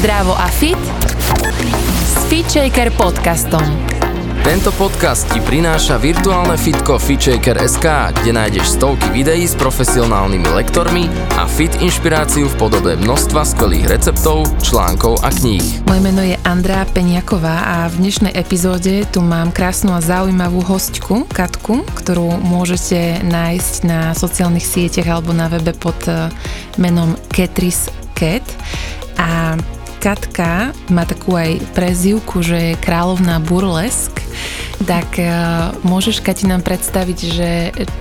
Zdravo a fit s FitShaker podcastom. Tento podcast ti prináša virtuálne fitko FitShaker.sk, kde nájdeš stovky videí s profesionálnymi lektormi a fit inšpiráciu v podobe množstva skvelých receptov, článkov a kníh. Moje meno je Andrá Peniaková a v dnešnej epizóde tu mám krásnu a zaujímavú hostku, Katku, ktorú môžete nájsť na sociálnych sieťach alebo na webe pod eh, menom Ketris Cat. A Katka má takú aj prezivku, že je kráľovná burlesk, tak uh, môžeš Kati nám predstaviť, že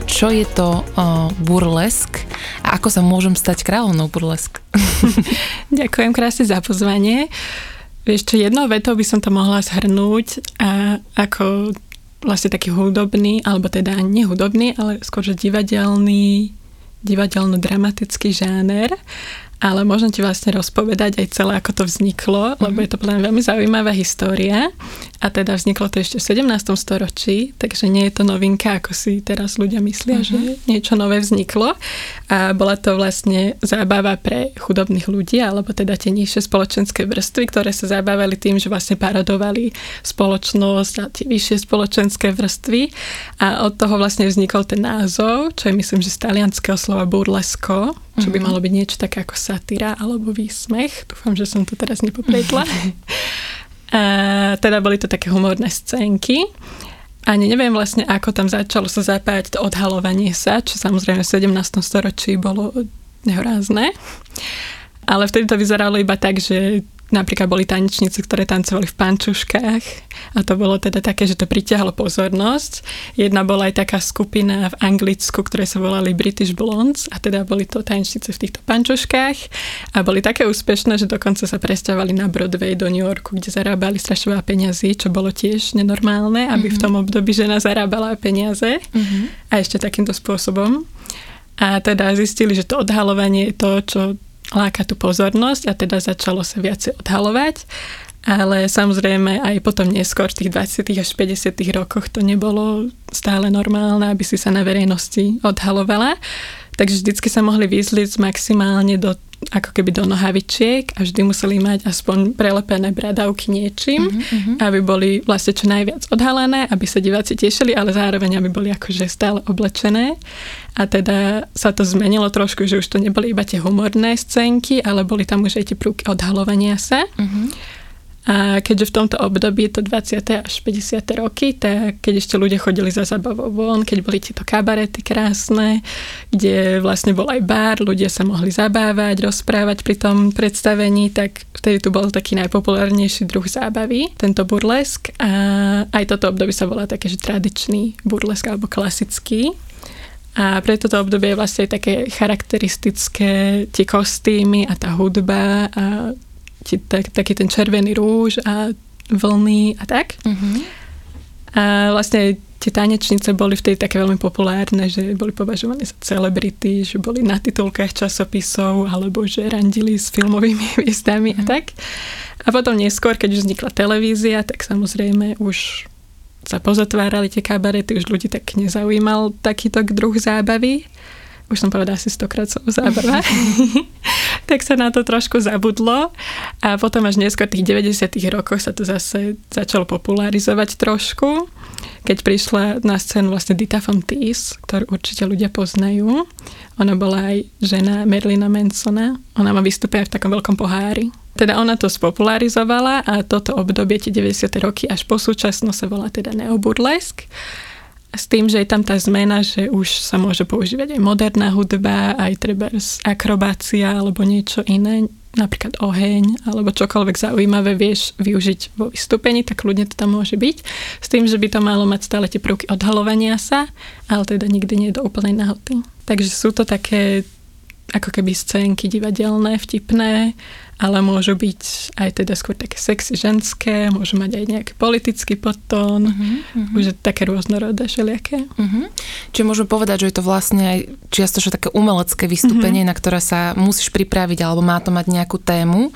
čo je to uh, burlesk a ako sa môžem stať kráľovnou burlesk? Ďakujem krásne za pozvanie. Vieš čo, jednou vetou by som to mohla zhrnúť a ako vlastne taký hudobný, alebo teda nehudobný, ale skôr, že divadelný, divadelno-dramatický žáner ale môžem ti vlastne rozpovedať aj celé, ako to vzniklo, lebo je to podľa veľmi zaujímavá história. A teda vzniklo to ešte v 17. storočí, takže nie je to novinka, ako si teraz ľudia myslia, mm-hmm. že niečo nové vzniklo. A bola to vlastne zábava pre chudobných ľudí, alebo teda tie nižšie spoločenské vrstvy, ktoré sa zabávali tým, že vlastne parodovali spoločnosť a tie vyššie spoločenské vrstvy. A od toho vlastne vznikol ten názov, čo je myslím, že z talianského slova burlesko, čo by mhm. malo byť niečo také ako satyra alebo výsmech. Dúfam, že som to teraz nepopretla. A teda boli to také humorné scénky. Ani neviem vlastne, ako tam začalo sa zapájať to odhalovanie sa, čo samozrejme v 17. storočí bolo nehorázne. Ale vtedy to vyzeralo iba tak, že napríklad boli tanečníci, ktoré tancovali v pančuškách a to bolo teda také, že to pritiahlo pozornosť. Jedna bola aj taká skupina v Anglicku, ktoré sa volali British Blondes a teda boli to tanečníci v týchto pančuškách a boli také úspešné, že dokonca sa presťahovali na Broadway do New Yorku, kde zarábali strašne veľa peniazy, čo bolo tiež nenormálne, aby mm-hmm. v mhm. tom období žena zarábala peniaze mm-hmm. a ešte takýmto spôsobom. A teda zistili, že to odhalovanie je to, čo láka tú pozornosť a teda začalo sa viacej odhalovať. Ale samozrejme aj potom neskôr v tých 20. až 50. rokoch to nebolo stále normálne, aby si sa na verejnosti odhalovala. Takže vždycky sa mohli vyzliť maximálne do, ako keby do nohavičiek a vždy museli mať aspoň prelepené bradavky niečím, uh-huh, aby boli vlastne čo najviac odhalené, aby sa diváci tešili, ale zároveň aby boli akože stále oblečené. A teda sa to zmenilo trošku, že už to neboli iba tie humorné scénky, ale boli tam už aj tie prúky odhalovania sa. Uh-huh. A keďže v tomto období je to 20. až 50. roky, tak keď ešte ľudia chodili za zabavou von, keď boli tieto kabarety krásne, kde vlastne bol aj bar, ľudia sa mohli zabávať, rozprávať pri tom predstavení, tak vtedy tu bol taký najpopulárnejší druh zábavy, tento burlesk. A aj toto obdobie sa volá také, že tradičný burlesk alebo klasický. A pre toto obdobie je vlastne také charakteristické tie kostýmy a tá hudba a tak, taký ten červený rúž a vlny a tak. Uh-huh. A vlastne tie tanečnice boli vtedy také veľmi populárne, že boli považované za celebrity, že boli na titulkách časopisov alebo že randili s filmovými hviezdami uh-huh. a mhm. tak. A potom neskôr, keď už vznikla televízia, tak samozrejme už sa pozatvárali tie kabarety, už ľudí tak nezaujímal takýto druh zábavy už som povedala asi stokrát som zábava, tak sa na to trošku zabudlo a potom až neskôr v tých 90 rokoch sa to zase začalo popularizovať trošku, keď prišla na scénu vlastne Dita Von Teese, ktorú určite ľudia poznajú. Ona bola aj žena Merlina Mansona. Ona má vystúpenie v takom veľkom pohári. Teda ona to spopularizovala a toto obdobie, tie 90. roky až po súčasnosť sa volá teda neoburlesk s tým, že je tam tá zmena, že už sa môže používať aj moderná hudba, aj treba akrobácia alebo niečo iné, napríklad oheň alebo čokoľvek zaujímavé vieš využiť vo vystúpení, tak ľudne to tam môže byť. S tým, že by to malo mať stále tie prvky odhalovania sa, ale teda nikdy nie do úplnej nahoty. Takže sú to také ako keby scénky divadelné, vtipné, ale môžu byť aj teda skôr také sexy ženské, môžu mať aj nejaký politický podtón, uh-huh, už je také rôznorodé všelijaké. Uh-huh. Čiže môžeme povedať, že je to vlastne aj čiastočne také umelecké vystúpenie, uh-huh. na ktoré sa musíš pripraviť, alebo má to mať nejakú tému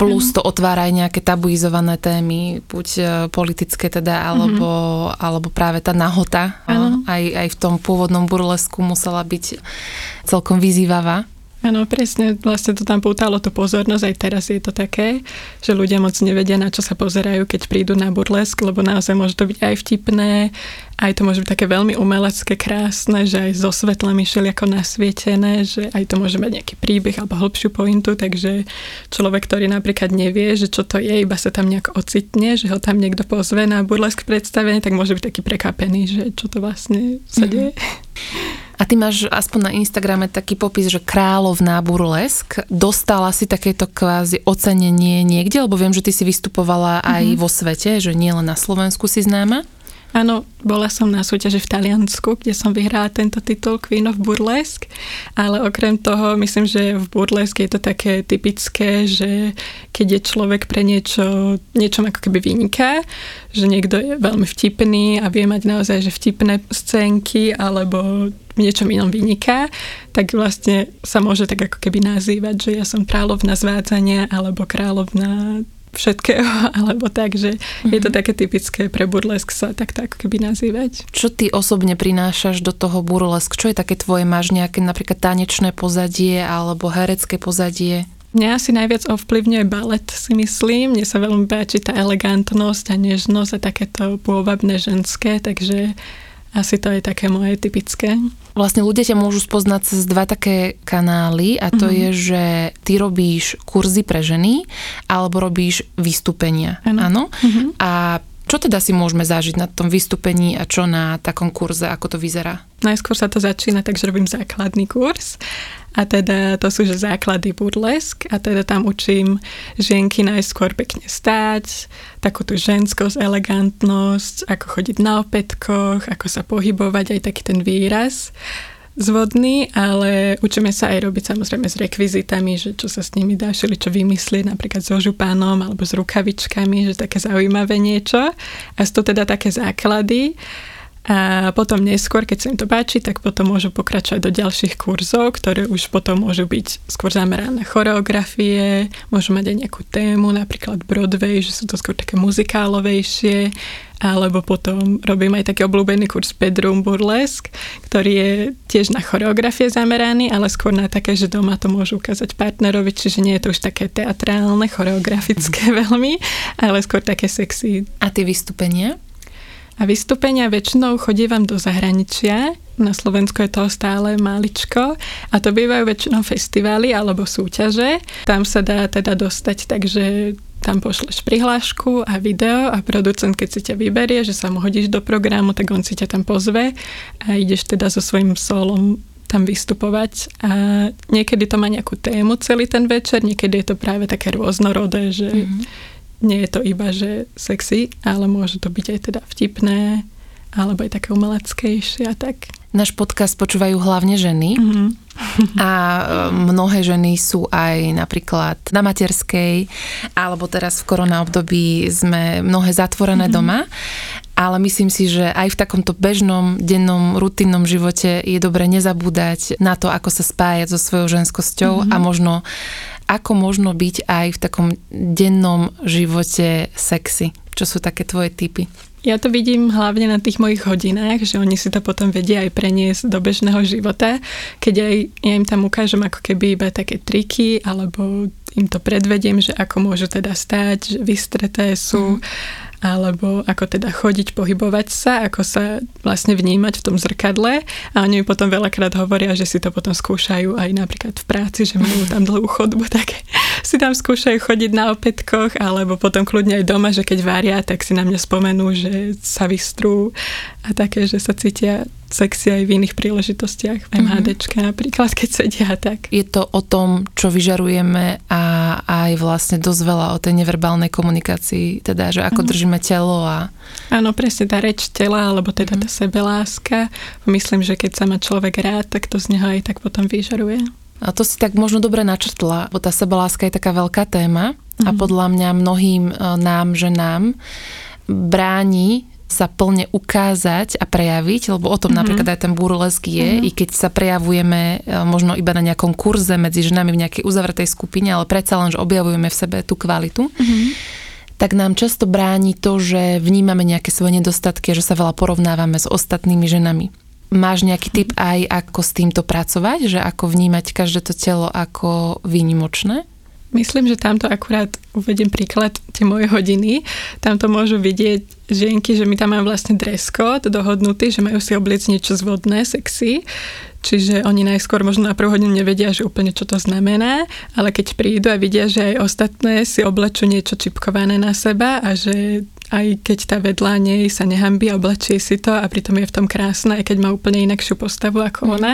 plus to otvára aj nejaké tabuizované témy, buď e, politické teda, alebo, mm-hmm. alebo práve tá nahota aj, aj v tom pôvodnom burlesku musela byť celkom vyzývavá. Áno, presne, vlastne to tam pútalo tú pozornosť, aj teraz je to také, že ľudia moc nevedia, na čo sa pozerajú, keď prídu na burlesk, lebo naozaj môže to byť aj vtipné, aj to môže byť také veľmi umelecké, krásne, že aj so svetlami ako nasvietené, že aj to môže mať nejaký príbeh alebo hĺbšiu pointu, takže človek, ktorý napríklad nevie, že čo to je, iba sa tam nejak ocitne, že ho tam niekto pozve na burlesk predstavenie, tak môže byť taký prekapený, že čo to vlastne sa mm-hmm. A ty máš aspoň na Instagrame taký popis, že kráľovná burlesk. Dostala si takéto kvázi ocenenie niekde? Lebo viem, že ty si vystupovala aj mm-hmm. vo svete, že nielen na Slovensku si známa. Áno, bola som na súťaži v Taliansku, kde som vyhrala tento titul Queen of Burlesque, ale okrem toho myslím, že v burlesk je to také typické, že keď je človek pre niečo, niečom ako keby vyniká, že niekto je veľmi vtipný a vie mať naozaj že vtipné scénky alebo niečom inom vyniká, tak vlastne sa môže tak ako keby nazývať, že ja som kráľovna zvádzania alebo kráľovna všetkého, alebo tak, že mm-hmm. je to mhm. také typické pre burlesk sa tak tak keby nazývať. Čo ty osobne prinášaš do toho burlesk? Čo je také tvoje? Máš nejaké napríklad tanečné pozadie alebo herecké pozadie? Mňa asi najviac ovplyvňuje balet, si myslím. Mne sa veľmi páči tá elegantnosť a nežnosť a takéto pôvabné ženské, takže asi to je také moje typické. Vlastne ľudia ťa môžu spoznať cez dva také kanály a to mm-hmm. je, že ty robíš kurzy pre ženy alebo robíš vystúpenia. Áno. Mm-hmm. A čo teda si môžeme zažiť na tom vystúpení a čo na takom kurze, ako to vyzerá? Najskôr sa to začína, takže robím základný kurz. A teda to sú že základy burlesk. A teda tam učím žienky najskôr pekne stáť, takú tú ženskosť, elegantnosť, ako chodiť na opätkoch, ako sa pohybovať, aj taký ten výraz zvodný, ale učíme sa aj robiť samozrejme s rekvizitami, že čo sa s nimi dá šili, čo vymyslieť, napríklad so župánom alebo s rukavičkami, že také zaujímavé niečo. A sú to teda také základy. A potom neskôr, keď sa im to páči, tak potom môžu pokračovať do ďalších kurzov, ktoré už potom môžu byť skôr zamerané choreografie, môžu mať aj nejakú tému, napríklad Broadway, že sú to skôr také muzikálovejšie, alebo potom robím aj taký obľúbený kurz Bedroom Burlesque, ktorý je tiež na choreografie zameraný, ale skôr na také, že doma to môžu ukázať partnerovi, čiže nie je to už také teatrálne, choreografické veľmi, ale skôr také sexy. A tie vystúpenia? A vystúpenia väčšinou chodívam do zahraničia, na Slovensku je toho stále maličko. A to bývajú väčšinou festivály alebo súťaže. Tam sa dá teda dostať, takže tam pošleš prihlášku a video a producent, keď si ťa vyberie, že sa mu hodíš do programu, tak on si ťa tam pozve a ideš teda so svojím solom tam vystupovať. A niekedy to má nejakú tému celý ten večer, niekedy je to práve také rôznorodé, že mm-hmm nie je to iba, že sexy, ale môže to byť aj teda vtipné, alebo aj také umeleckejšie a tak. Náš podcast počúvajú hlavne ženy mm-hmm. a e, mnohé ženy sú aj napríklad na materskej, alebo teraz v korona období sme mnohé zatvorené mm-hmm. doma, ale myslím si, že aj v takomto bežnom, dennom, rutinnom živote je dobre nezabúdať na to, ako sa spájať so svojou ženskosťou mm-hmm. a možno ako možno byť aj v takom dennom živote sexy? Čo sú také tvoje typy? Ja to vidím hlavne na tých mojich hodinách, že oni si to potom vedia aj preniesť do bežného života, keď aj ja im tam ukážem ako keby iba také triky, alebo im to predvediem, že ako môžu teda stáť, že vystreté sú. Mm alebo ako teda chodiť, pohybovať sa, ako sa vlastne vnímať v tom zrkadle a oni mi potom veľakrát hovoria, že si to potom skúšajú aj napríklad v práci, že majú tam dlhú chodbu, tak si tam skúšajú chodiť na opätkoch alebo potom kľudne aj doma, že keď varia, tak si na mňa spomenú, že sa vystrú a také, že sa cítia sexy aj v iných príležitostiach, v MHDčke mm-hmm. napríklad, keď sedia tak. Je to o tom, čo vyžarujeme a aj vlastne dosť veľa o tej neverbálnej komunikácii, teda, že ako mm-hmm. držíme telo a... Áno, presne tá reč tela, alebo teda mm-hmm. tá sebeláska. Myslím, že keď sa má človek rád, tak to z neho aj tak potom vyžaruje. A to si tak možno dobre načrtla, bo tá sebeláska je taká veľká téma mm-hmm. a mhm. podľa mňa mnohým e, nám, ženám, bráni sa plne ukázať a prejaviť, lebo o tom mm-hmm. napríklad aj ten burlesk je, mm-hmm. i keď sa prejavujeme e, možno iba na nejakom kurze medzi ženami v nejakej uzavretej skupine, ale predsa len, že objavujeme v sebe tú kvalitu, mm-hmm. tak nám často bráni to, že vnímame nejaké svoje nedostatky, že sa veľa porovnávame s ostatnými ženami. máš nejaký tip aj ako s týmto pracovať, že ako vnímať každé to telo ako výnimočné? Myslím, že tamto akurát uvediem príklad tie moje hodiny. Tamto môžu vidieť žienky, že my tam máme vlastne dress code dohodnutý, že majú si obliecť niečo zvodné, sexy. Čiže oni najskôr možno na prvú hodinu nevedia, že úplne čo to znamená, ale keď prídu a vidia, že aj ostatné si oblečú niečo čipkované na seba a že aj keď tá vedľa nej sa nehambí oblečie si to a pritom je v tom krásna, aj keď má úplne inakšiu postavu ako mm. ona,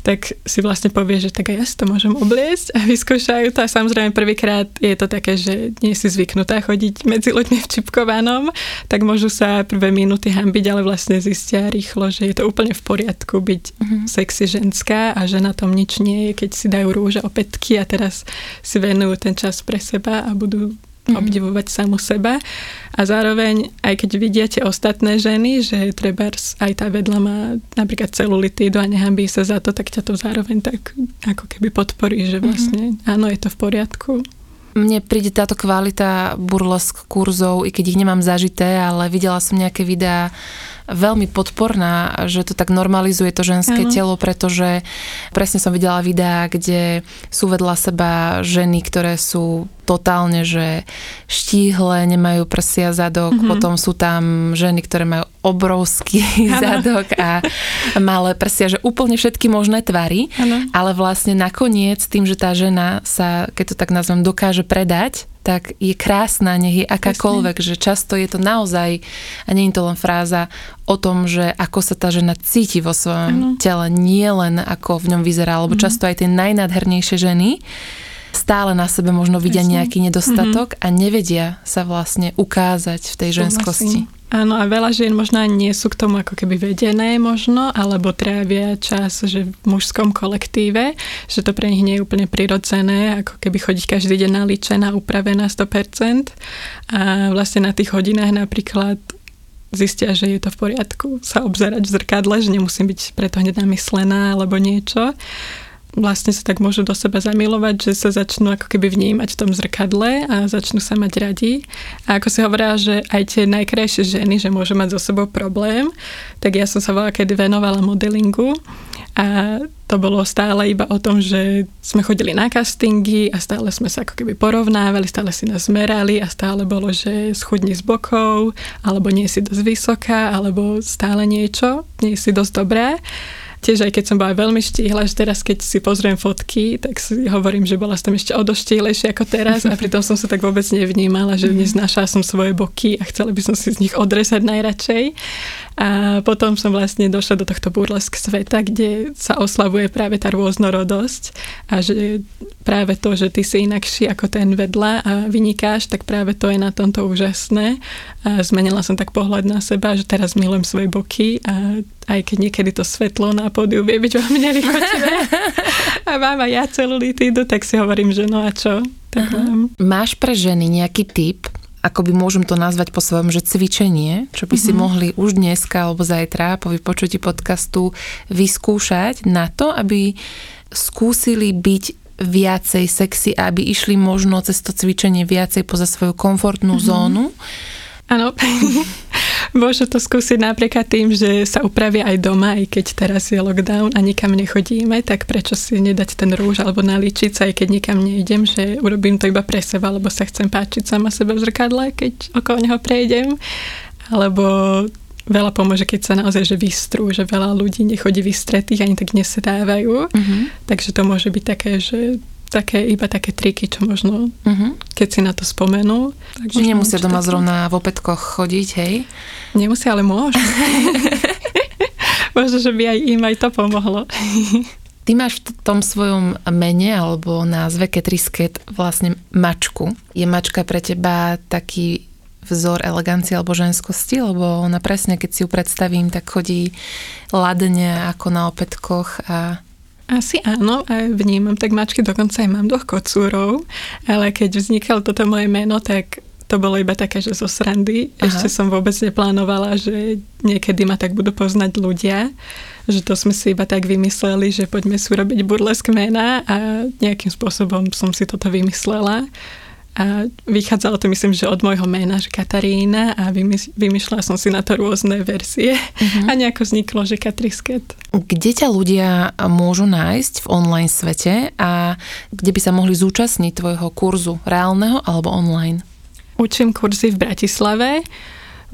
tak si vlastne povie, že tak aj ja si to môžem obliecť a vyskúšajú to a samozrejme prvýkrát je to také, že nie si zvyknutá chodiť medzi ľuďmi v čipkovanom, tak môžu sa prvé minúty hambiť, ale vlastne zistia rýchlo, že je to úplne v poriadku byť mm. sexy ženská a že na tom nič nie je, keď si dajú rúže opätky a teraz si venujú ten čas pre seba a budú mm-hmm. obdivovať samu seba. A zároveň, aj keď vidia tie ostatné ženy, že treba aj tá vedľa má napríklad celulitídu a nehambí sa za to, tak ťa to zároveň tak ako keby podporí, že vlastne mm-hmm. áno, je to v poriadku. Mne príde táto kvalita burlesk kurzov, i keď ich nemám zažité, ale videla som nejaké videá veľmi podporná, že to tak normalizuje to ženské ano. telo, pretože presne som videla videá, kde sú vedľa seba ženy, ktoré sú totálne, že štíhle, nemajú prsia zadok, mm-hmm. potom sú tam ženy, ktoré majú obrovský ano. zadok a malé prsia, že úplne všetky možné tvary, ano. ale vlastne nakoniec tým, že tá žena sa, keď to tak nazvem, dokáže predať, tak je krásna, nech je akákoľvek, že často je to naozaj, a nie je to len fráza, o tom, že ako sa tá žena cíti vo svojom ano. tele, nie len ako v ňom vyzerá, lebo mm. často aj tie najnádhernejšie ženy stále na sebe možno vidia Presne. nejaký nedostatok mm-hmm. a nevedia sa vlastne ukázať v tej ženskosti. Áno, a veľa žien možno nie sú k tomu ako keby vedené možno, alebo trávia čas že v mužskom kolektíve, že to pre nich nie je úplne prirodzené, ako keby chodiť každý deň naličená, upravená 100%. A vlastne na tých hodinách napríklad zistia, že je to v poriadku sa obzerať v zrkadle, že nemusím byť preto hneď namyslená alebo niečo vlastne sa tak môžu do seba zamilovať, že sa začnú ako keby vnímať v tom zrkadle a začnú sa mať radi. A ako si hovorila, že aj tie najkrajšie ženy, že môžu mať so sebou problém, tak ja som sa veľa kedy venovala modelingu a to bolo stále iba o tom, že sme chodili na castingy a stále sme sa ako keby porovnávali, stále si nás zmerali a stále bolo, že schudni z bokov, alebo nie si dosť vysoká, alebo stále niečo, nie si dosť dobré tiež aj keď som bola veľmi štíhla, že teraz keď si pozriem fotky, tak si hovorím, že bola som ešte o štíhlejšia ako teraz a pritom som sa tak vôbec nevnímala, že mhm. neznášala som svoje boky a chcela by som si z nich odresať najradšej. A potom som vlastne došla do tohto burlesk sveta, kde sa oslavuje práve tá rôznorodosť a že práve to, že ty si inakší ako ten vedľa a vynikáš, tak práve to je na tomto úžasné. A zmenila som tak pohľad na seba, že teraz milujem svoje boky a aj keď niekedy to svetlo na pódiu vie byť veľmi nelichotivé a mám aj ja celulitídu, tak si hovorím, že no a čo? Tak Máš pre ženy nejaký typ, ako by môžem to nazvať po svojom, že cvičenie, čo by uh-huh. si mhm. mohli už dneska alebo zajtra po vypočutí podcastu vyskúšať na to, aby skúsili byť viacej sexy aby išli možno cez to cvičenie viacej poza svoju komfortnú uh-huh. zónu. Áno. Môžu to skúsiť napríklad tým, že sa upravia aj doma, aj keď teraz je lockdown a nikam nechodíme, tak prečo si nedať ten rúž alebo nalíčiť sa, aj keď nikam neidem, že urobím to iba pre seba, lebo sa chcem páčiť sama sebe v zrkadle, keď okolo neho prejdem. Alebo veľa pomôže, keď sa naozaj že vystrú, že veľa ľudí nechodí vystretých, ani tak nesedávajú. Mm-hmm. Takže to môže byť také, že také, iba také triky, čo možno, uh-huh. keď si na to spomenú. Tak že nemusia doma také. zrovna v opätkoch chodiť, hej? Nemusia, ale môžu. možno, že by aj im aj to pomohlo. Ty máš v tom svojom mene alebo názve Ketrisket vlastne mačku. Je mačka pre teba taký vzor elegancie alebo ženskosti, lebo ona presne, keď si ju predstavím, tak chodí ladne ako na opätkoch a asi áno, a vnímam tak mačky, dokonca aj mám dvoch kocúrov, ale keď vznikalo toto moje meno, tak to bolo iba také, že zo srandy. Aha. Ešte som vôbec neplánovala, že niekedy ma tak budú poznať ľudia, že to sme si iba tak vymysleli, že poďme si urobiť burlesk mena a nejakým spôsobom som si toto vymyslela. A vychádzalo to myslím, že od môjho mena, že Katarína a vymýšľala som si na to rôzne verzie uh-huh. a nejako vzniklo, že Katrisket. Kde ťa ľudia môžu nájsť v online svete a kde by sa mohli zúčastniť tvojho kurzu reálneho alebo online? Učím kurzy v Bratislave.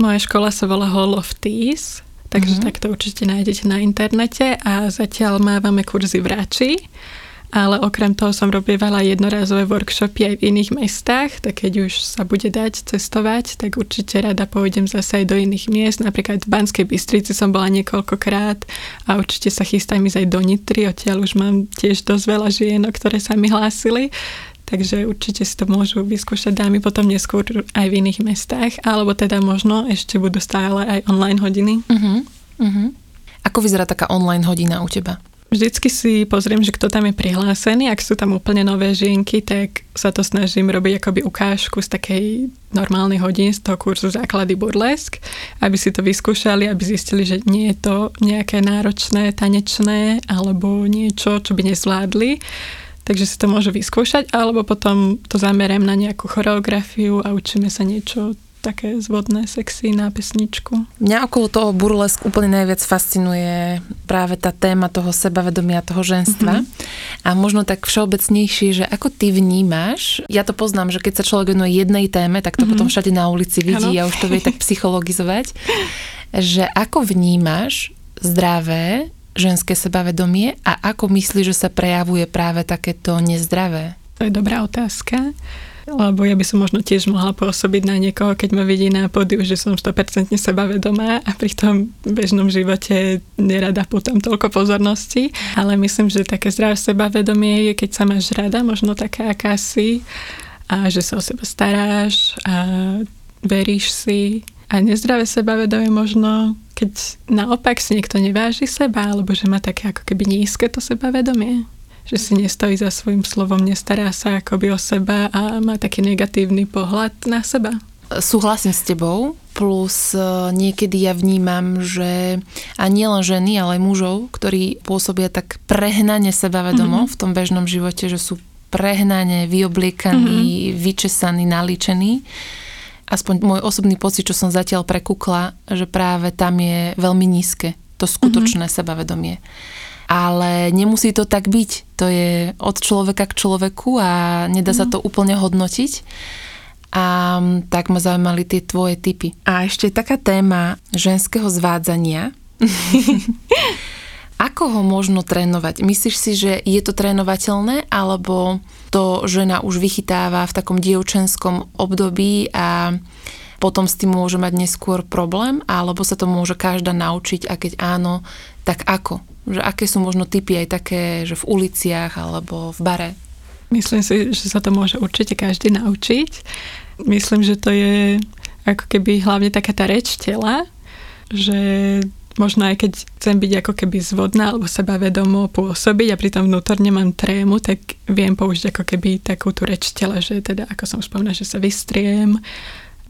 Moja škola sa volá Hall of Teas, takže uh-huh. tak to určite nájdete na internete a zatiaľ mávame kurzy v Rači ale okrem toho som robievala jednorázové workshopy aj v iných mestách, tak keď už sa bude dať cestovať, tak určite rada pôjdem zase aj do iných miest. Napríklad v Banskej Bystrici som bola niekoľkokrát a určite sa chystám ísť aj do Nitry, odtiaľ už mám tiež dosť veľa žien, ktoré sa mi hlásili. Takže určite si to môžu vyskúšať dámy potom neskôr aj v iných mestách, alebo teda možno ešte budú stále aj online hodiny. Uh-huh, uh-huh. Ako vyzerá taká online hodina u teba? Vždycky si pozriem, že kto tam je prihlásený. Ak sú tam úplne nové žienky, tak sa to snažím robiť akoby ukážku z takej normálnej hodiny z toho kurzu základy burlesk, aby si to vyskúšali, aby zistili, že nie je to nejaké náročné, tanečné alebo niečo, čo by nezvládli. Takže si to môžu vyskúšať, alebo potom to zamerám na nejakú choreografiu a učíme sa niečo také zvodné, sexy na pesničku. Mňa okolo toho burlesk úplne najviac fascinuje práve tá téma toho sebavedomia, toho ženstva. Mm-hmm. A možno tak všeobecnejšie, že ako ty vnímaš, ja to poznám, že keď sa človek venuje jednej téme, tak to mm-hmm. potom všade na ulici vidí ano. a už to vie tak psychologizovať, že ako vnímaš zdravé ženské sebavedomie a ako myslíš, že sa prejavuje práve takéto nezdravé? To je dobrá otázka. Lebo ja by som možno tiež mohla pôsobiť na niekoho, keď ma vidí na pódiu, že som 100% sebavedomá a pri tom bežnom živote nerada potom toľko pozornosti. Ale myslím, že také zdravé sebavedomie je, keď sa máš rada, možno taká akási a že sa o seba staráš a veríš si. A nezdravé sebavedomie možno, keď naopak si niekto neváži seba, alebo že má také ako keby nízke to sebavedomie že si nestojí za svojim slovom, nestará sa akoby o seba a má taký negatívny pohľad na seba. Súhlasím s tebou, plus e, niekedy ja vnímam, že a nielen ženy, ale aj mužov, ktorí pôsobia tak prehnane sebavedomo mm-hmm. v tom bežnom živote, že sú prehnane vyobliekaní, mm-hmm. vyčesaní, naličení. Aspoň môj osobný pocit, čo som zatiaľ prekúkla, že práve tam je veľmi nízke to skutočné mm-hmm. sebavedomie ale nemusí to tak byť. To je od človeka k človeku a nedá mm. sa mhm. to úplne hodnotiť. A tak ma zaujímali tie tvoje typy. A ešte taká téma ženského zvádzania. Ako ho možno trénovať? Myslíš si, že je to trénovateľné, alebo to žena už vychytáva v takom dievčenskom období a potom s tým môže mať neskôr problém, alebo sa to môže každá naučiť a keď áno, tak ako? Že aké sú možno typy aj také, že v uliciach alebo v bare? Myslím si, že sa to môže určite každý naučiť. Myslím, že to je ako keby hlavne taká tá reč tela, že možno aj keď chcem byť ako keby zvodná alebo sebavedomo pôsobiť a pritom vnútorne mám trému, tak viem použiť ako keby takú tú reč tela, že teda, ako som spomínala, že sa vystriem,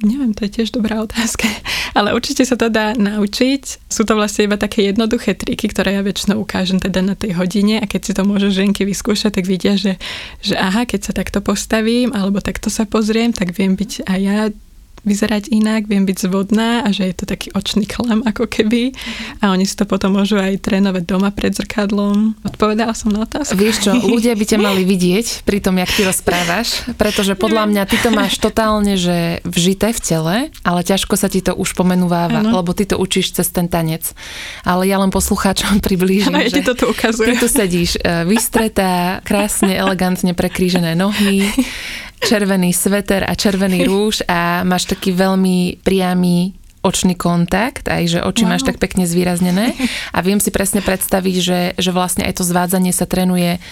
Neviem, to je tiež dobrá otázka. Ale určite sa to dá naučiť. Sú to vlastne iba také jednoduché triky, ktoré ja väčšinou ukážem teda na tej hodine a keď si to môžu ženky vyskúšať, tak vidia, že, že aha, keď sa takto postavím alebo takto sa pozriem, tak viem byť aj ja vyzerať inak, viem byť zvodná a že je to taký očný klam ako keby a oni si to potom môžu aj trénovať doma pred zrkadlom. Odpovedala som na otázku. Vieš čo, ľudia by ťa mali vidieť pri tom, jak ty rozprávaš, pretože podľa mňa ty to máš totálne, že vžité v tele, ale ťažko sa ti to už pomenúváva, ano. lebo ty to učíš cez ten tanec. Ale ja len poslucháčom priblížim, ano, ja že ti to tu ukazuje. ty tu sedíš e, vystretá, krásne, elegantne prekrížené nohy, červený sveter a červený rúž a máš taký veľmi priamy očný kontakt, aj že oči wow. máš tak pekne zvýraznené a viem si presne predstaviť, že, že vlastne aj to zvádzanie sa trénuje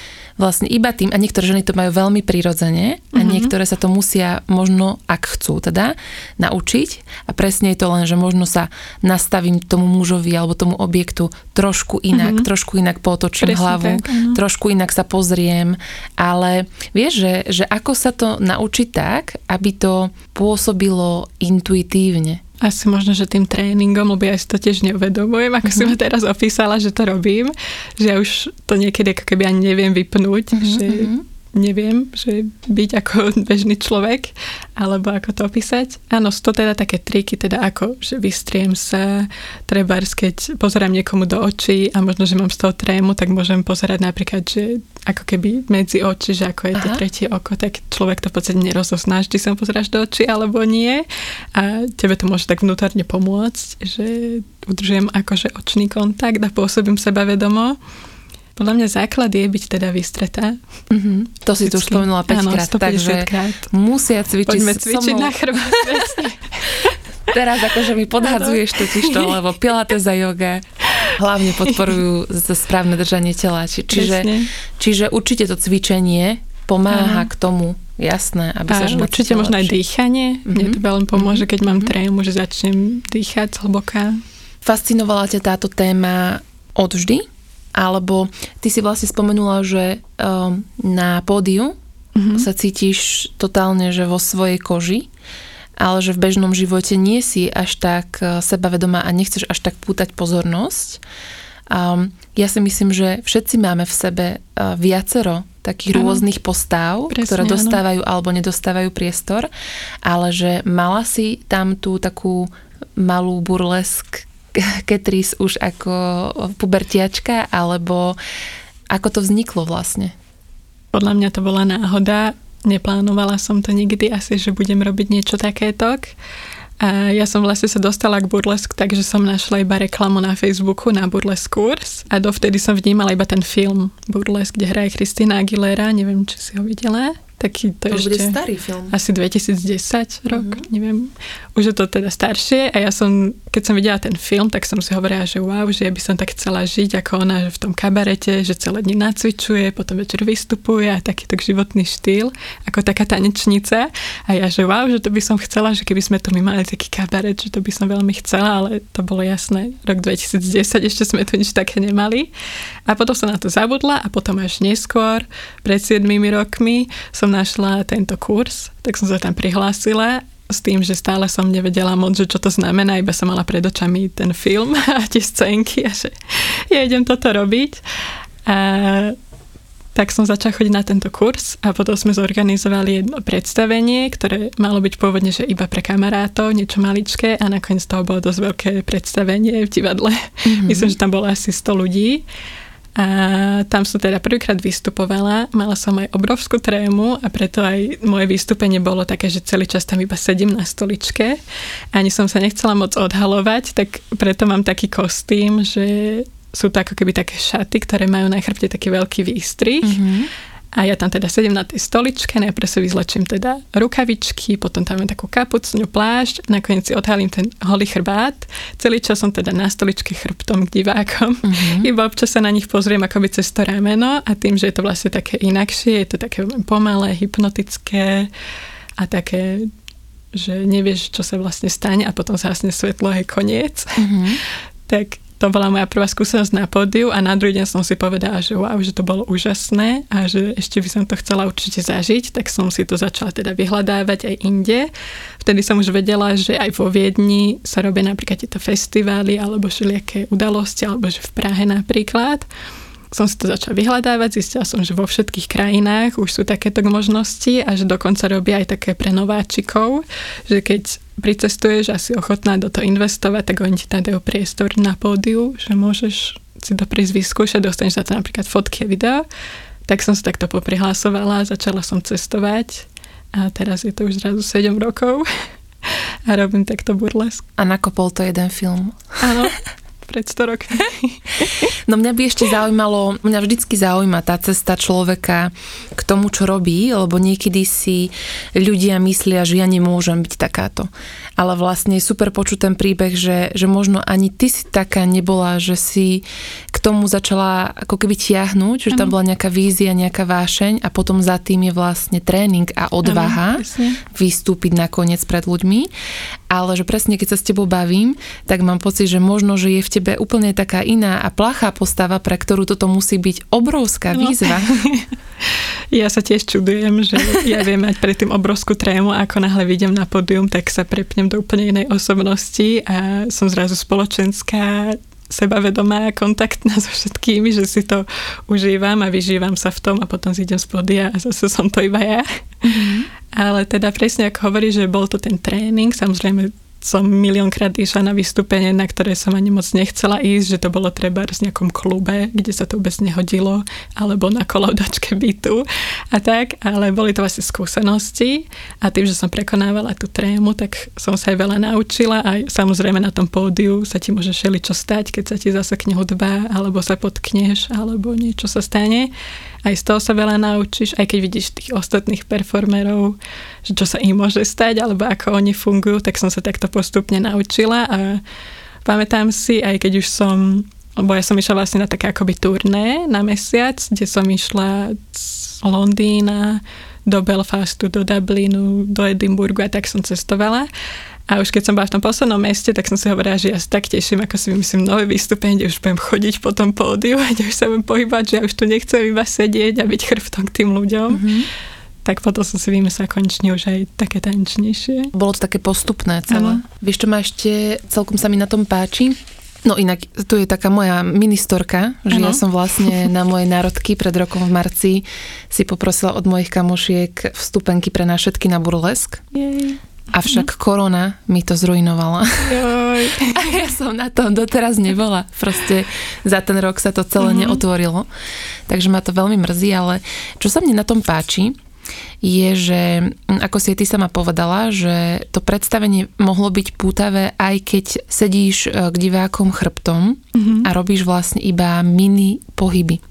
vlastne iba tým, a niektoré ženy to majú veľmi prirodzene a mm-hmm. niektoré sa to musia možno, ak chcú teda, naučiť a presne je to len, že možno sa nastavím tomu mužovi alebo tomu objektu trošku inak, mm-hmm. trošku inak potočím presne hlavu, tak, trošku inak sa pozriem, ale vieš, že, že ako sa to naučiť tak, aby to pôsobilo intuitívne asi možno, že tým tréningom, lebo ja si to tiež neuvedomujem, ako mm-hmm. si ma mhm. teraz opísala, že to robím, že ja už to niekedy ako keby ani neviem vypnúť, mm-hmm. že mhm. Neviem, že byť ako bežný človek, alebo ako to opísať. Áno, sú to teda také triky, teda ako, že vystriem sa, trebárs, keď pozerám niekomu do očí a možno, že mám z toho trému, tak môžem pozerať napríklad, že ako keby medzi oči, že ako je Aha. to tretie oko, tak človek to v podstate nerozozná, či sa pozeráš do očí alebo nie. A tebe to môže tak vnútorne pomôcť, že udržujem akože očný kontakt a pôsobím sebavedomo. Podľa mňa základ je byť teda vystretá. Mm-hmm. To si tu už spomenula 5 krát, takže krát. musia cvičiť Poďme cvičiť na chrbát. Teraz akože mi podhadzuješ totiž to, lebo pilates a yoga hlavne podporujú za správne držanie tela. Či, čiže, čiže určite to cvičenie pomáha Aha. k tomu, jasné, aby sa žena Určite možno aj dýchanie. Mm-hmm. Mne to veľmi pomôže, keď mám mm-hmm. trému, že začnem dýchať zhlboka. Fascinovala ťa táto téma od vždy? Alebo ty si vlastne spomenula, že um, na pódiu mm-hmm. sa cítiš totálne, že vo svojej koži, ale že v bežnom živote nie si až tak uh, sebavedomá a nechceš až tak pútať pozornosť. Um, ja si myslím, že všetci máme v sebe uh, viacero takých ano. rôznych postav, Presne, ktoré dostávajú ano. alebo nedostávajú priestor, ale že mala si tam tú takú malú burlesk Ketris už ako pubertiačka, alebo ako to vzniklo vlastne? Podľa mňa to bola náhoda. Neplánovala som to nikdy asi, že budem robiť niečo takéto. A ja som vlastne sa dostala k burlesk, takže som našla iba reklamu na Facebooku na burlesk kurz a dovtedy som vnímala iba ten film burlesk, kde hraje Kristina Aguilera, neviem, či si ho videla taký to, to ešte... bude starý film. Asi 2010 rok, mm-hmm. neviem. Už je to teda staršie a ja som, keď som videla ten film, tak som si hovorila, že wow, že ja by som tak chcela žiť ako ona v tom kabarete, že celé dni nacvičuje, potom večer vystupuje a takýto životný štýl, ako taká tanečnica. A ja, že wow, že to by som chcela, že keby sme tu my mali taký kabaret, že to by som veľmi chcela, ale to bolo jasné. Rok 2010 ešte sme tu nič také nemali. A potom som na to zabudla a potom až neskôr, pred 7 rokmi, som našla tento kurz, tak som sa tam prihlásila s tým, že stále som nevedela moc, že čo to znamená, iba som mala pred očami ten film a tie scénky a že ja idem toto robiť. A tak som začala chodiť na tento kurz a potom sme zorganizovali jedno predstavenie, ktoré malo byť pôvodne, že iba pre kamarátov, niečo maličké a nakoniec toho bolo dosť veľké predstavenie v divadle. Mm-hmm. Myslím, že tam bolo asi 100 ľudí. A tam som teda prvýkrát vystupovala, mala som aj obrovskú trému a preto aj moje vystúpenie bolo také, že celý čas tam iba sedím na stoličke. Ani som sa nechcela moc odhalovať, tak preto mám taký kostým, že sú to ako keby také šaty, ktoré majú na chrbte taký veľký výstrih. Mm-hmm a ja tam teda sedím na tej stoličke, najprv si vyzlečím teda rukavičky, potom tam mám takú kapucňu, plášť, nakoniec si odhalím ten holý chrbát. Celý čas som teda na stoličke chrbtom k divákom. Uh-huh. Iba občas sa na nich pozriem akoby cez to rameno a tým, že je to vlastne také inakšie, je to také pomalé, hypnotické a také že nevieš, čo sa vlastne stane a potom vlastne svetlo je koniec. Uh-huh. tak to bola moja prvá skúsenosť na pódiu a na druhý deň som si povedala, že wow, že to bolo úžasné a že ešte by som to chcela určite zažiť, tak som si to začala teda vyhľadávať aj inde. Vtedy som už vedela, že aj vo Viedni sa robia napríklad tieto festivály alebo všelijaké udalosti, alebo že v Prahe napríklad som si to začala vyhľadávať, zistila som, že vo všetkých krajinách už sú takéto možnosti a že dokonca robia aj také pre nováčikov, že keď pricestuješ a si ochotná do toho investovať, tak oni ti tam dajú priestor na pódiu, že môžeš si to prísť vyskúšať, dostaneš za to napríklad fotky a video. Tak som sa takto poprihlásovala, začala som cestovať a teraz je to už zrazu 7 rokov a robím takto burlesk. A nakopol to jeden film. Áno, pred 100 rokmi. No mňa by ešte zaujímalo, mňa vždycky zaujíma tá cesta človeka k tomu, čo robí, lebo niekedy si ľudia myslia, že ja nemôžem byť takáto. Ale vlastne je super počuť ten príbeh, že, že možno ani ty si taká nebola, že si k tomu začala ako keby tiahnuť, že tam bola nejaká vízia, nejaká vášeň a potom za tým je vlastne tréning a odvaha ano, vystúpiť nakoniec pred ľuďmi. Ale že presne keď sa s tebou bavím, tak mám pocit, že možno, že je v tebe úplne taká iná a plachá postava, pre ktorú toto musí byť obrovská no. výzva. Ja sa tiež čudujem, že ja viem mať predtým obrovskú trému a ako náhle vidím na pódium, tak sa prepnem do úplne inej osobnosti a som zrazu spoločenská, sebavedomá kontaktná so všetkými, že si to užívam a vyžívam sa v tom a potom zídem z podia a zase som to iba ja. Mm-hmm. Ale teda presne ako hovorí, že bol to ten tréning, samozrejme som miliónkrát išla na vystúpenie, na ktoré som ani moc nechcela ísť, že to bolo treba v nejakom klube, kde sa to vôbec nehodilo, alebo na kolaudačke bytu a tak, ale boli to vlastne skúsenosti a tým, že som prekonávala tú trému, tak som sa aj veľa naučila a samozrejme na tom pódiu sa ti môže čo stať, keď sa ti zasekne hudba, alebo sa potkneš, alebo niečo sa stane. Aj z toho sa veľa naučíš, aj keď vidíš tých ostatných performerov, že čo sa im môže stať, alebo ako oni fungujú, tak som sa takto postupne naučila a pamätám si, aj keď už som, lebo ja som išla vlastne na také akoby turné na mesiac, kde som išla z Londýna do Belfastu, do Dublinu, do Edinburgu a tak som cestovala. A už keď som bola v tom poslednom meste, tak som si hovorila, že ja sa tak teším, ako si vymyslím nové vystúpenie, kde už budem chodiť po tom pódiu kde už sa budem pohybať, že ja už tu nechcem iba sedieť a byť chrbtom k tým ľuďom. Mm-hmm. Tak potom som si vymyslela konečne už aj také tančnejšie. Bolo to také postupné celé. Ano. Vieš, čo ma ešte celkom sa mi na tom páči? No inak, tu je taká moja ministorka, že ano. ja som vlastne na mojej národky pred rokom v marci si poprosila od mojich kamošiek vstupenky pre nás všetky na burlesk. Jej. Avšak mm-hmm. korona mi to zrujnovala. Joj. A ja som na tom doteraz nebola. Proste za ten rok sa to celé mm-hmm. neotvorilo. Takže ma to veľmi mrzí, ale čo sa mne na tom páči, je, že hm, ako si ty sama povedala, že to predstavenie mohlo byť pútavé, aj keď sedíš e, k divákom chrbtom mm-hmm. a robíš vlastne iba mini pohyby.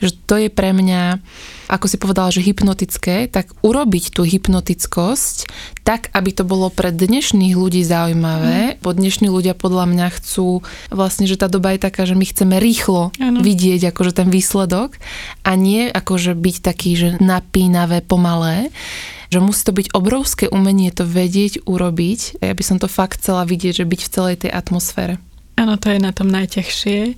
Že to je pre mňa ako si povedala, že hypnotické, tak urobiť tú hypnotickosť tak, aby to bolo pre dnešných ľudí zaujímavé. Mm. Bo dnešní ľudia podľa mňa chcú vlastne, že tá doba je taká, že my chceme rýchlo ano. vidieť akože ten výsledok a nie akože byť taký, že napínavé, pomalé že musí to byť obrovské umenie to vedieť, urobiť. Ja by som to fakt chcela vidieť, že byť v celej tej atmosfére. Áno, to je na tom najťažšie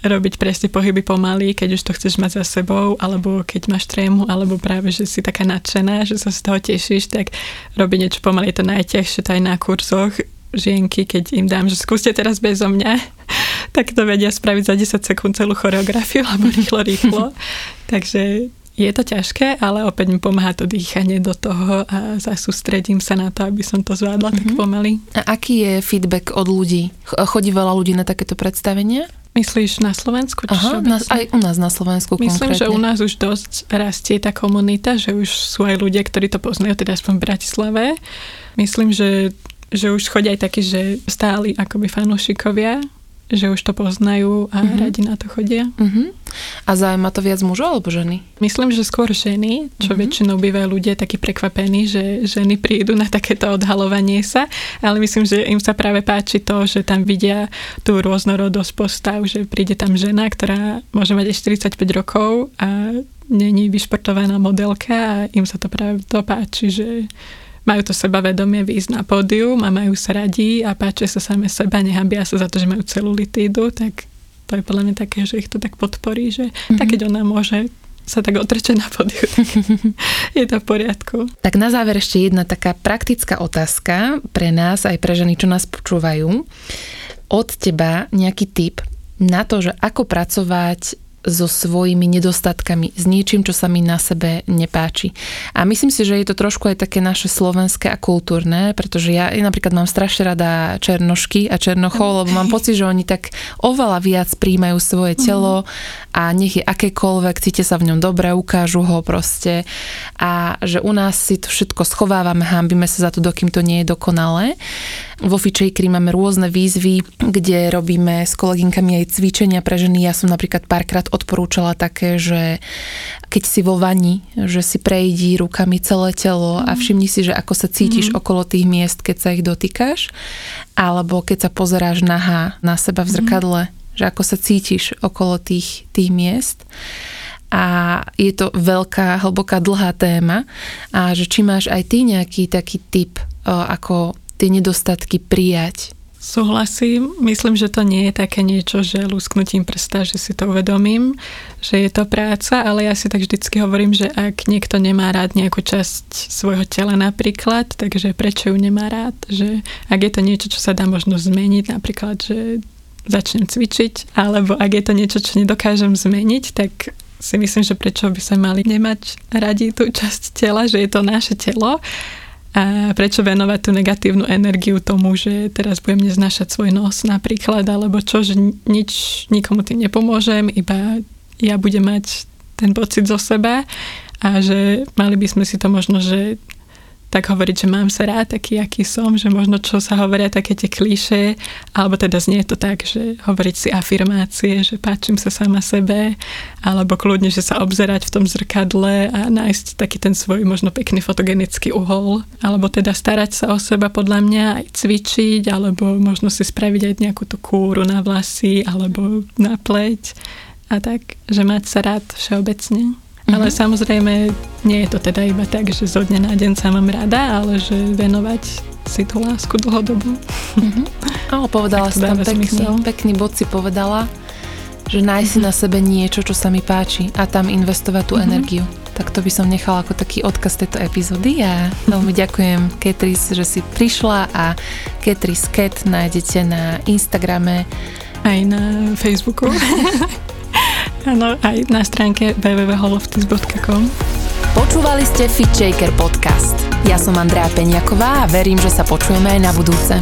robiť presne pohyby pomaly, keď už to chceš mať za sebou, alebo keď máš trému, alebo práve, že si taká nadšená, že sa z toho tešíš, tak robiť niečo pomaly je to najťažšie, to aj na kurzoch žienky, keď im dám, že skúste teraz bezo mňa, tak to vedia spraviť za 10 sekúnd celú choreografiu, alebo rýchlo, rýchlo. Takže je to ťažké, ale opäť mi pomáha to dýchanie do toho a zasústredím sa na to, aby som to zvládla mm-hmm. tak mhm. pomaly. A aký je feedback od ľudí? Chodí veľa ľudí na takéto predstavenia? Myslíš na Slovensku? Aha, na, aj u nás na Slovensku Myslím, konkrétne. že u nás už dosť rastie tá komunita, že už sú aj ľudia, ktorí to poznajú, teda aspoň v Bratislave. Myslím, že, že už chodia aj takí, že stáli akoby fanúšikovia že už to poznajú a uh-huh. radi na to chodia. Uh-huh. A zaujíma to viac mužov alebo ženy? Myslím, že skôr ženy, čo uh-huh. väčšinou bývajú ľudia takí prekvapení, že ženy prídu na takéto odhalovanie sa, ale myslím, že im sa práve páči to, že tam vidia tú rôznorodosť postav, že príde tam žena, ktorá môže mať aj 45 rokov a není vyšportovaná modelka a im sa to práve to páči, že majú to sebavedomie výjsť na pódium a majú sa radí a páčia sa same seba, nehambia sa za to, že majú celulitídu, tak to je podľa mňa také, že ich to tak podporí, že mm-hmm. tak keď ona môže sa tak otrče na pódiu, tak je to v poriadku. Tak na záver ešte jedna taká praktická otázka pre nás, aj pre ženy, čo nás počúvajú. Od teba nejaký tip na to, že ako pracovať so svojimi nedostatkami, s niečím, čo sa mi na sebe nepáči. A myslím si, že je to trošku aj také naše slovenské a kultúrne, pretože ja napríklad mám strašne rada černošky a černochov, lebo mám pocit, že oni tak oveľa viac príjmajú svoje mhm. telo a nech je akékoľvek, cíte sa v ňom dobre, ukážu ho proste a že u nás si to všetko schovávame, hambíme sa za to, dokým to nie je dokonalé. Vo Fitchakery máme rôzne výzvy, kde robíme s kolegynkami aj cvičenia pre ženy. Ja som napríklad párkrát odporúčala také, že keď si vo vani, že si prejdí rukami celé telo a mhm. všimni si, že ako sa cítiš mm. okolo tých miest, keď sa ich dotýkaš, alebo keď sa pozeráš nahá na seba v mhm. zrkadle, mm. že ako sa cítiš okolo tých, tých miest a je to veľká, hlboká, dlhá téma a že či máš aj ty nejaký taký typ, ako tie nedostatky prijať. Súhlasím. Myslím, že to nie je také niečo, že lusknutím prsta, že si to uvedomím, že je to práca, ale ja si tak vždycky hovorím, že ak niekto nemá rád nejakú časť svojho tela napríklad, takže prečo ju nemá rád? Že ak je to niečo, čo sa dá možno zmeniť, napríklad, že začnem cvičiť, alebo ak je to niečo, čo nedokážem zmeniť, tak si myslím, že prečo by sme mali nemať radi tú časť tela, že je to naše telo a prečo venovať tú negatívnu energiu tomu, že teraz budem neznášať svoj nos napríklad, alebo čo, že nič, nikomu tým nepomôžem, iba ja budem mať ten pocit zo seba a že mali by sme si to možno, že tak hovoriť, že mám sa rád taký, aký som, že možno čo sa hovoria také tie kliše, alebo teda znie to tak, že hovoriť si afirmácie, že páčim sa sama sebe, alebo kľudne, že sa obzerať v tom zrkadle a nájsť taký ten svoj možno pekný fotogenický uhol, alebo teda starať sa o seba podľa mňa aj cvičiť, alebo možno si spraviť aj nejakú tú kúru na vlasy, alebo na pleť a tak, že mať sa rád všeobecne. Mm-hmm. Ale samozrejme nie je to teda iba tak, že zo dňa na deň sa mám rada, ale že venovať si tú lásku dlhodobo. Mm-hmm. Ale povedala si tam pekný, pekný bod si povedala, že nájsť mm-hmm. na sebe niečo, čo sa mi páči a tam investovať tú mm-hmm. energiu. Tak to by som nechala ako taký odkaz tejto epizódy a veľmi ďakujem Ketris, že si prišla a Ketris Ket nájdete na Instagrame aj na Facebooku. Áno, aj na stránke www.holoftis.com. Počúvali ste Fit Shaker podcast. Ja som Andrea Peňaková a verím, že sa počujeme aj na budúce.